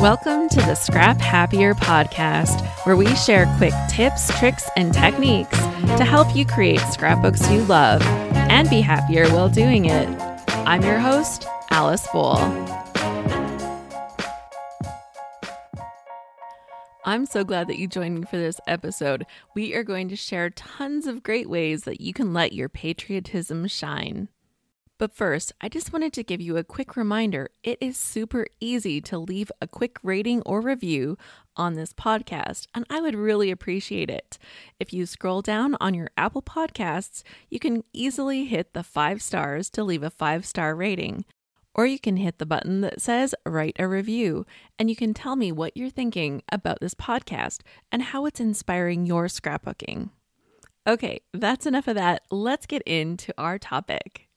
Welcome to the Scrap Happier podcast, where we share quick tips, tricks, and techniques to help you create scrapbooks you love and be happier while doing it. I'm your host, Alice Bowl. I'm so glad that you joined me for this episode. We are going to share tons of great ways that you can let your patriotism shine. But first, I just wanted to give you a quick reminder it is super easy to leave a quick rating or review on this podcast, and I would really appreciate it. If you scroll down on your Apple Podcasts, you can easily hit the five stars to leave a five star rating. Or you can hit the button that says write a review, and you can tell me what you're thinking about this podcast and how it's inspiring your scrapbooking. Okay, that's enough of that. Let's get into our topic.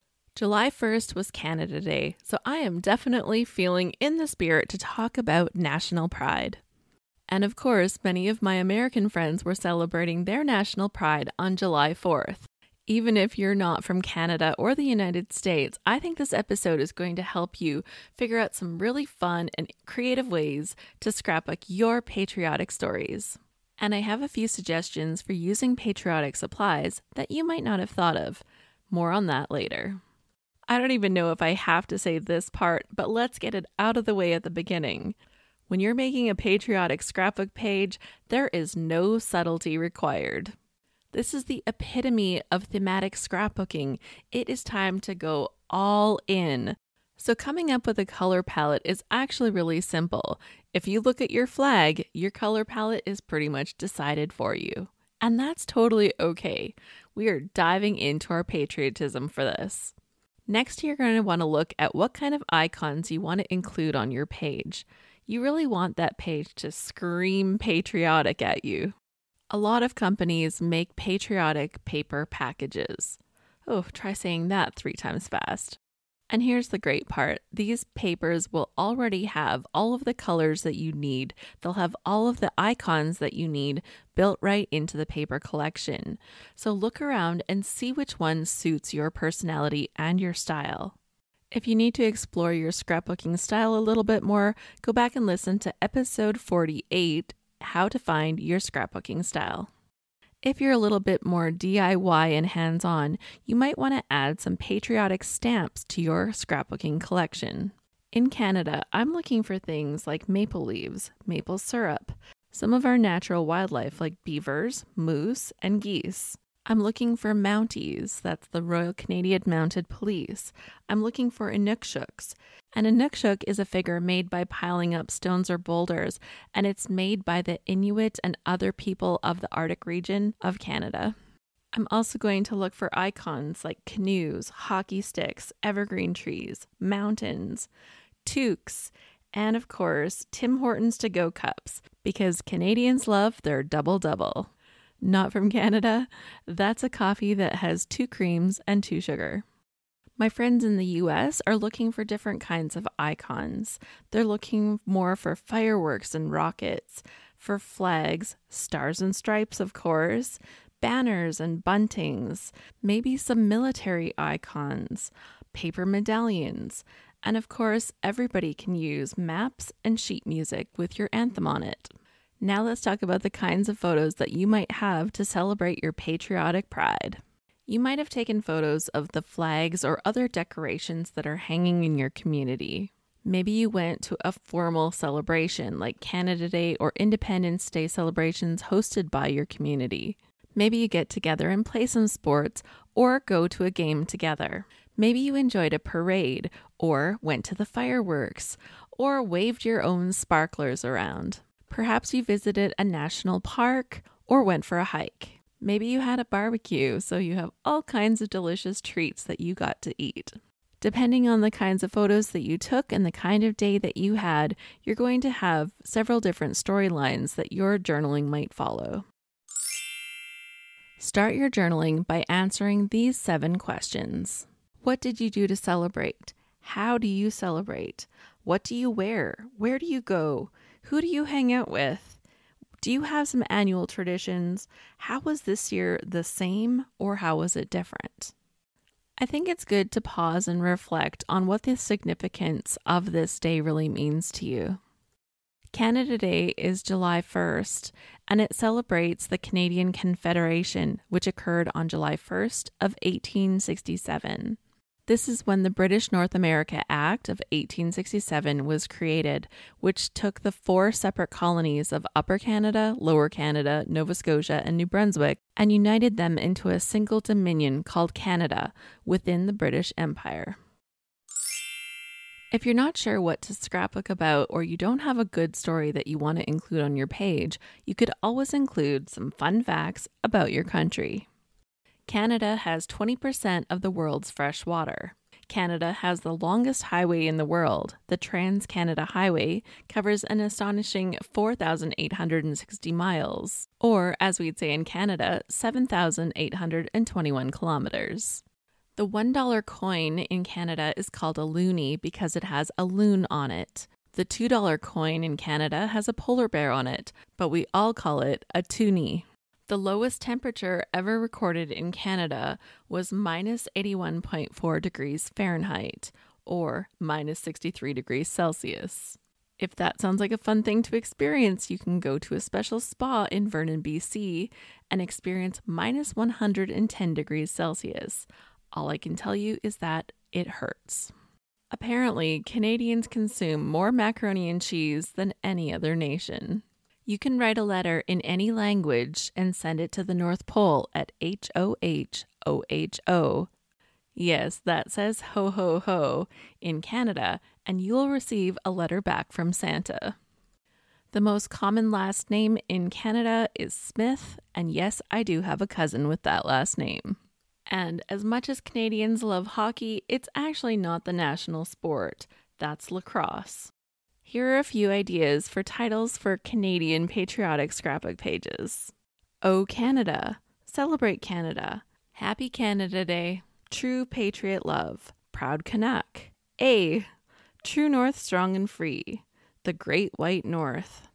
July 1st was Canada Day, so I am definitely feeling in the spirit to talk about national pride. And of course, many of my American friends were celebrating their national pride on July 4th. Even if you're not from Canada or the United States, I think this episode is going to help you figure out some really fun and creative ways to scrapbook your patriotic stories. And I have a few suggestions for using patriotic supplies that you might not have thought of. More on that later. I don't even know if I have to say this part, but let's get it out of the way at the beginning. When you're making a patriotic scrapbook page, there is no subtlety required. This is the epitome of thematic scrapbooking. It is time to go all in. So, coming up with a color palette is actually really simple. If you look at your flag, your color palette is pretty much decided for you. And that's totally okay. We are diving into our patriotism for this. Next, you're going to want to look at what kind of icons you want to include on your page. You really want that page to scream patriotic at you. A lot of companies make patriotic paper packages. Oh, try saying that three times fast. And here's the great part these papers will already have all of the colors that you need. They'll have all of the icons that you need built right into the paper collection. So look around and see which one suits your personality and your style. If you need to explore your scrapbooking style a little bit more, go back and listen to episode 48 How to Find Your Scrapbooking Style. If you're a little bit more DIY and hands on, you might want to add some patriotic stamps to your scrapbooking collection. In Canada, I'm looking for things like maple leaves, maple syrup, some of our natural wildlife like beavers, moose, and geese. I'm looking for Mounties, that's the Royal Canadian Mounted Police. I'm looking for Inuksuks, an Inukshuk is a figure made by piling up stones or boulders, and it's made by the Inuit and other people of the Arctic region of Canada. I'm also going to look for icons like canoes, hockey sticks, evergreen trees, mountains, toques, and of course, Tim Hortons to go cups, because Canadians love their double double. Not from Canada, that's a coffee that has two creams and two sugar. My friends in the US are looking for different kinds of icons. They're looking more for fireworks and rockets, for flags, stars and stripes, of course, banners and buntings, maybe some military icons, paper medallions, and of course, everybody can use maps and sheet music with your anthem on it. Now let's talk about the kinds of photos that you might have to celebrate your patriotic pride. You might have taken photos of the flags or other decorations that are hanging in your community. Maybe you went to a formal celebration like Canada Day or Independence Day celebrations hosted by your community. Maybe you get together and play some sports or go to a game together. Maybe you enjoyed a parade or went to the fireworks or waved your own sparklers around. Perhaps you visited a national park or went for a hike. Maybe you had a barbecue, so you have all kinds of delicious treats that you got to eat. Depending on the kinds of photos that you took and the kind of day that you had, you're going to have several different storylines that your journaling might follow. Start your journaling by answering these seven questions What did you do to celebrate? How do you celebrate? What do you wear? Where do you go? Who do you hang out with? Do you have some annual traditions? How was this year the same or how was it different? I think it's good to pause and reflect on what the significance of this day really means to you. Canada Day is July 1st, and it celebrates the Canadian Confederation, which occurred on July 1st of 1867. This is when the British North America Act of 1867 was created, which took the four separate colonies of Upper Canada, Lower Canada, Nova Scotia, and New Brunswick and united them into a single dominion called Canada within the British Empire. If you're not sure what to scrapbook about or you don't have a good story that you want to include on your page, you could always include some fun facts about your country. Canada has 20% of the world's fresh water. Canada has the longest highway in the world. The Trans Canada Highway covers an astonishing 4,860 miles, or as we'd say in Canada, 7,821 kilometers. The $1 coin in Canada is called a loonie because it has a loon on it. The $2 coin in Canada has a polar bear on it, but we all call it a toonie. The lowest temperature ever recorded in Canada was minus 81.4 degrees Fahrenheit, or minus 63 degrees Celsius. If that sounds like a fun thing to experience, you can go to a special spa in Vernon, BC, and experience minus 110 degrees Celsius. All I can tell you is that it hurts. Apparently, Canadians consume more macaroni and cheese than any other nation. You can write a letter in any language and send it to the North Pole at H O H O H O. Yes, that says ho ho ho in Canada, and you'll receive a letter back from Santa. The most common last name in Canada is Smith, and yes, I do have a cousin with that last name. And as much as Canadians love hockey, it's actually not the national sport. That's lacrosse. Here are a few ideas for titles for Canadian patriotic scrapbook pages. Oh Canada, Celebrate Canada, Happy Canada Day, True Patriot Love, Proud Canuck, A, True North Strong and Free, The Great White North.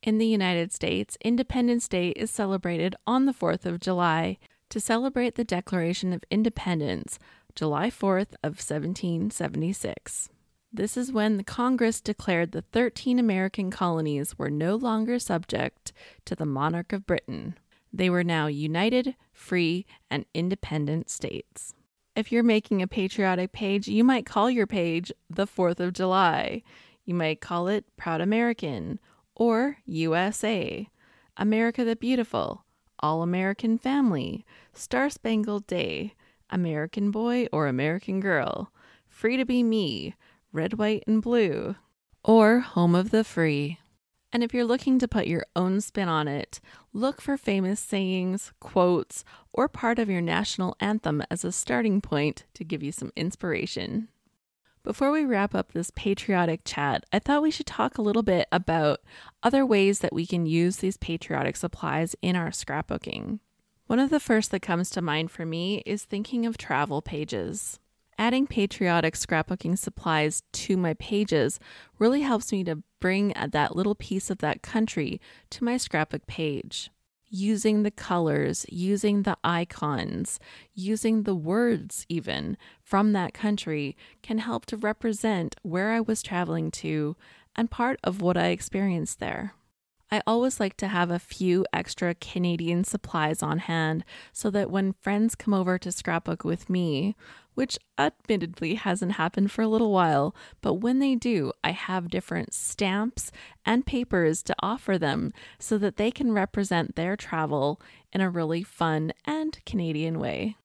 In the United States, Independence Day is celebrated on the 4th of July to celebrate the Declaration of Independence, July 4th of 1776. This is when the Congress declared the 13 American colonies were no longer subject to the monarch of Britain. They were now united, free, and independent states. If you're making a patriotic page, you might call your page the 4th of July. You might call it Proud American or USA, America the Beautiful, all American Family, Star Spangled Day, American Boy or American Girl, Free to Be Me, Red, White, and Blue, or Home of the Free. And if you're looking to put your own spin on it, look for famous sayings, quotes, or part of your national anthem as a starting point to give you some inspiration. Before we wrap up this patriotic chat, I thought we should talk a little bit about other ways that we can use these patriotic supplies in our scrapbooking. One of the first that comes to mind for me is thinking of travel pages. Adding patriotic scrapbooking supplies to my pages really helps me to bring that little piece of that country to my scrapbook page using the colors, using the icons, using the words, even from that country, can help to represent where I was traveling to and part of what I experienced there. I always like to have a few extra Canadian supplies on hand so that when friends come over to scrapbook with me, which admittedly hasn't happened for a little while, but when they do, I have different stamps and papers to offer them so that they can represent their travel in a really fun and Canadian way.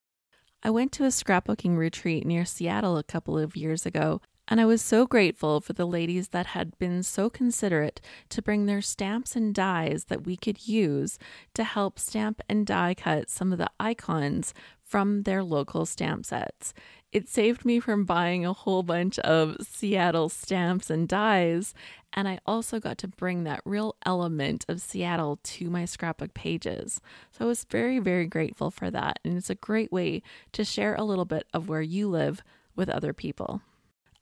I went to a scrapbooking retreat near Seattle a couple of years ago, and I was so grateful for the ladies that had been so considerate to bring their stamps and dies that we could use to help stamp and die cut some of the icons from their local stamp sets. It saved me from buying a whole bunch of Seattle stamps and dies, and I also got to bring that real element of Seattle to my scrapbook pages. So I was very, very grateful for that, and it's a great way to share a little bit of where you live with other people.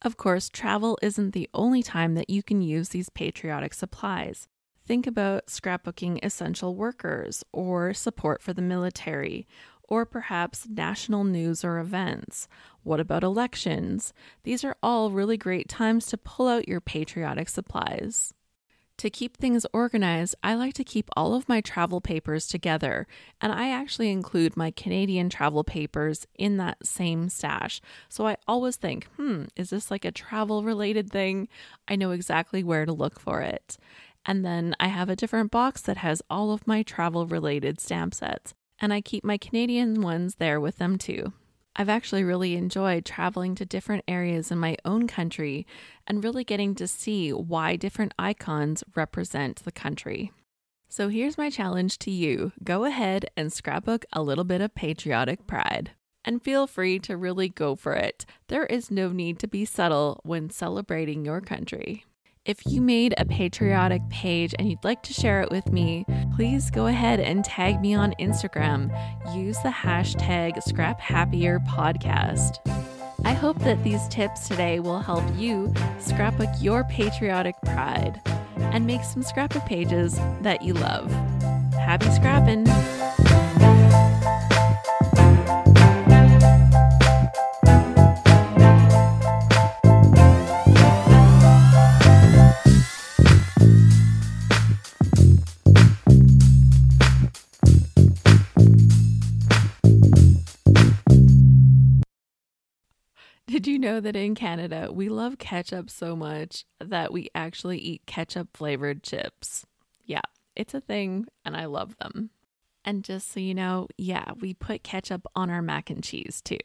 Of course, travel isn't the only time that you can use these patriotic supplies. Think about scrapbooking essential workers or support for the military or perhaps national news or events. What about elections? These are all really great times to pull out your patriotic supplies. To keep things organized, I like to keep all of my travel papers together, and I actually include my Canadian travel papers in that same stash. So I always think, hmm, is this like a travel related thing? I know exactly where to look for it. And then I have a different box that has all of my travel related stamp sets, and I keep my Canadian ones there with them too. I've actually really enjoyed traveling to different areas in my own country and really getting to see why different icons represent the country. So here's my challenge to you go ahead and scrapbook a little bit of patriotic pride. And feel free to really go for it. There is no need to be subtle when celebrating your country. If you made a patriotic page and you'd like to share it with me, please go ahead and tag me on Instagram. Use the hashtag ScrapHappierPodcast. I hope that these tips today will help you scrapbook your patriotic pride and make some scrapbook pages that you love. Happy scrapping! Did you know that in Canada we love ketchup so much that we actually eat ketchup flavored chips? Yeah, it's a thing and I love them. And just so you know, yeah, we put ketchup on our mac and cheese too.